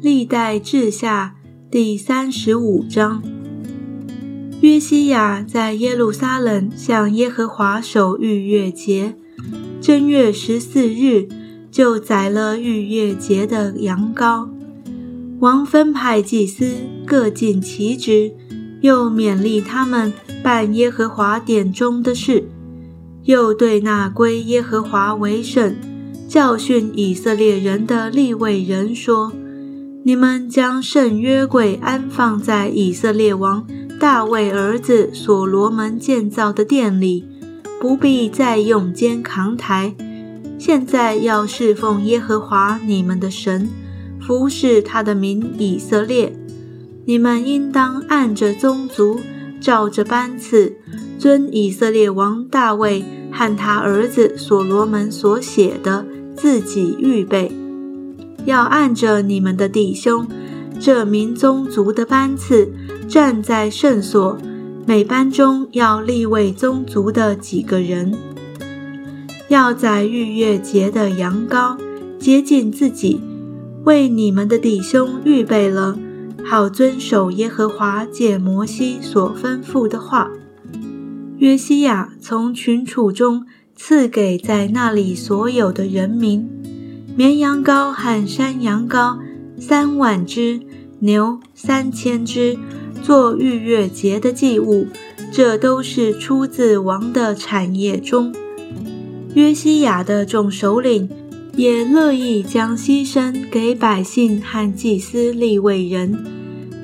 历代志下第三十五章。约西亚在耶路撒冷向耶和华守逾越节，正月十四日就宰了逾越节的羊羔。王分派祭司各尽其职，又勉励他们办耶和华殿中的事，又对那归耶和华为圣。教训以色列人的立位人说：“你们将圣约柜安放在以色列王大卫儿子所罗门建造的殿里，不必再用肩扛抬。现在要侍奉耶和华你们的神，服侍他的名以色列。你们应当按着宗族，照着班次，遵以色列王大卫和他儿子所罗门所写的。”自己预备，要按着你们的弟兄这民宗族的班次站在圣所，每班中要立位宗族的几个人，要在逾越节的羊羔接近自己，为你们的弟兄预备了，好遵守耶和华借摩西所吩咐的话。约西亚从群畜中。赐给在那里所有的人民，绵羊羔和山羊羔三万只，牛三千只，做逾越节的祭物。这都是出自王的产业中。约西亚的众首领也乐意将牺牲给百姓和祭司立位人，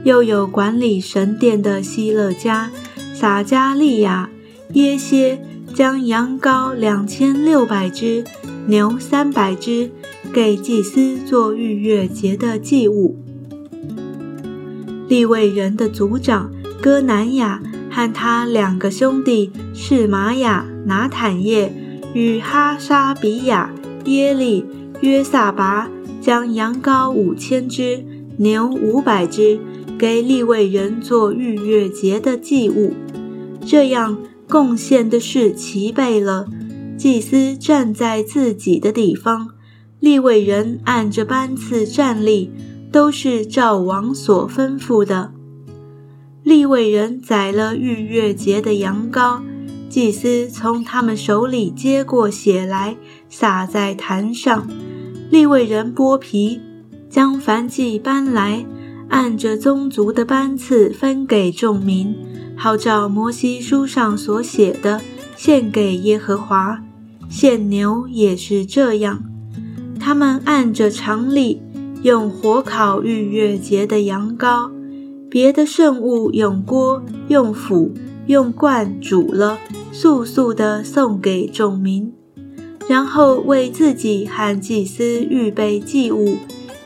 又有管理神殿的希勒家、撒加利亚、耶歇。将羊羔两千六百只，牛三百只，给祭司做逾越节的祭物。利未人的族长哥南雅和他两个兄弟是玛雅、拿坦叶与哈沙比亚、耶利、约萨拔，将羊羔五千只，牛五百只，给利未人做逾越节的祭物。这样。贡献的事齐备了，祭司站在自己的地方，立位人按着班次站立，都是照王所吩咐的。立位人宰了逾越节的羊羔，祭司从他们手里接过血来，洒在坛上。立位人剥皮，将燔祭搬来，按着宗族的班次分给众民。号召摩西书上所写的，献给耶和华。献牛也是这样，他们按着常例，用火烤逾越节的羊羔，别的圣物用锅、用釜、用罐煮了，速速地送给众民，然后为自己和祭司预备祭物，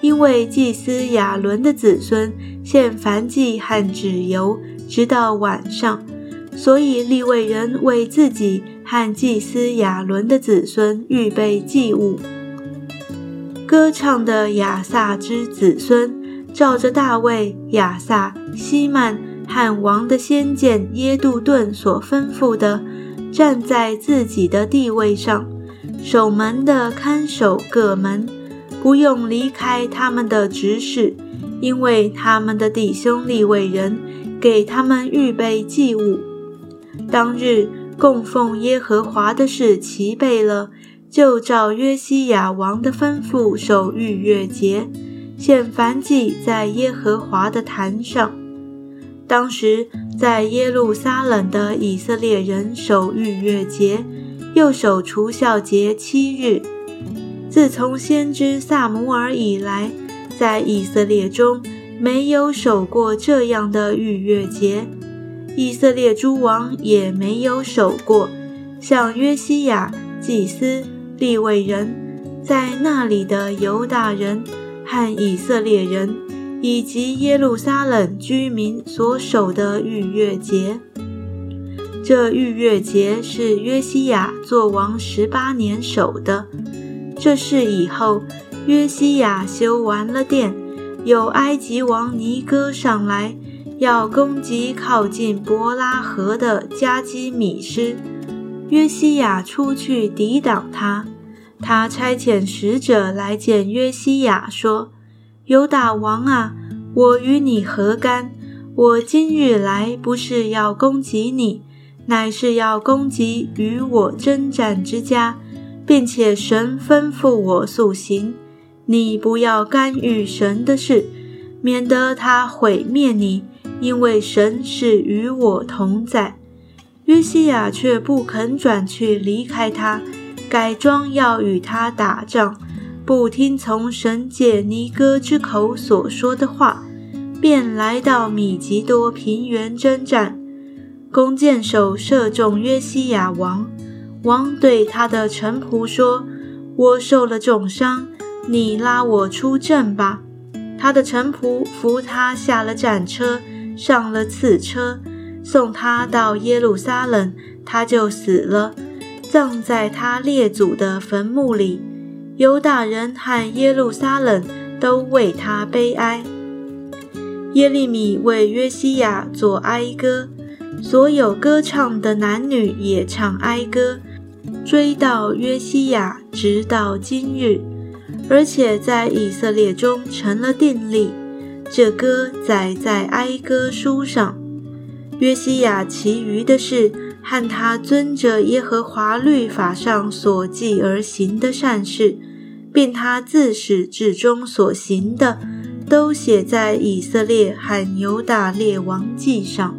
因为祭司亚伦的子孙献燔祭和脂油。直到晚上，所以立位人为自己和祭司亚伦的子孙预备祭物。歌唱的亚萨之子孙，照着大卫、亚萨、希曼和王的先见耶杜顿所吩咐的，站在自己的地位上，守门的看守各门，不用离开他们的指使，因为他们的弟兄利未人。给他们预备祭物。当日供奉耶和华的事齐备了，就照约西亚王的吩咐守逾越节，献燔祭在耶和华的坛上。当时在耶路撒冷的以色列人守逾越节，又守除孝节七日。自从先知萨摩尔以来，在以色列中。没有守过这样的逾越节，以色列诸王也没有守过。像约西亚、祭司、利未人，在那里的犹大人和以色列人，以及耶路撒冷居民所守的逾越节。这逾越节是约西亚做王十八年守的。这是以后，约西亚修完了殿。有埃及王尼哥上来，要攻击靠近伯拉河的加基米斯。约西亚出去抵挡他。他差遣使者来见约西亚，说：“犹大王啊，我与你何干？我今日来不是要攻击你，乃是要攻击与我征战之家，并且神吩咐我速行。你不要干预神的事，免得他毁灭你，因为神是与我同在。约西亚却不肯转去离开他，改装要与他打仗，不听从神借尼哥之口所说的话。便来到米吉多平原征战，弓箭手射中约西亚王。王对他的臣仆说：“我受了重伤，你拉我出阵吧。”他的臣仆扶他下了战车，上了刺车，送他到耶路撒冷，他就死了，葬在他列祖的坟墓里。犹大人和耶路撒冷都为他悲哀。耶利米为约西亚作哀歌，所有歌唱的男女也唱哀歌，追悼约西亚，直到今日，而且在以色列中成了定例。这歌载在哀歌书上。约西亚其余的事和他遵着耶和华律法上所记而行的善事，并他自始至终所行的。都写在以色列和犹大列王记上。